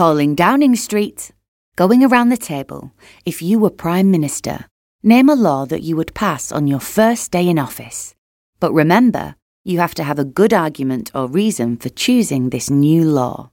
Calling Downing Street. Going around the table, if you were Prime Minister, name a law that you would pass on your first day in office. But remember, you have to have a good argument or reason for choosing this new law.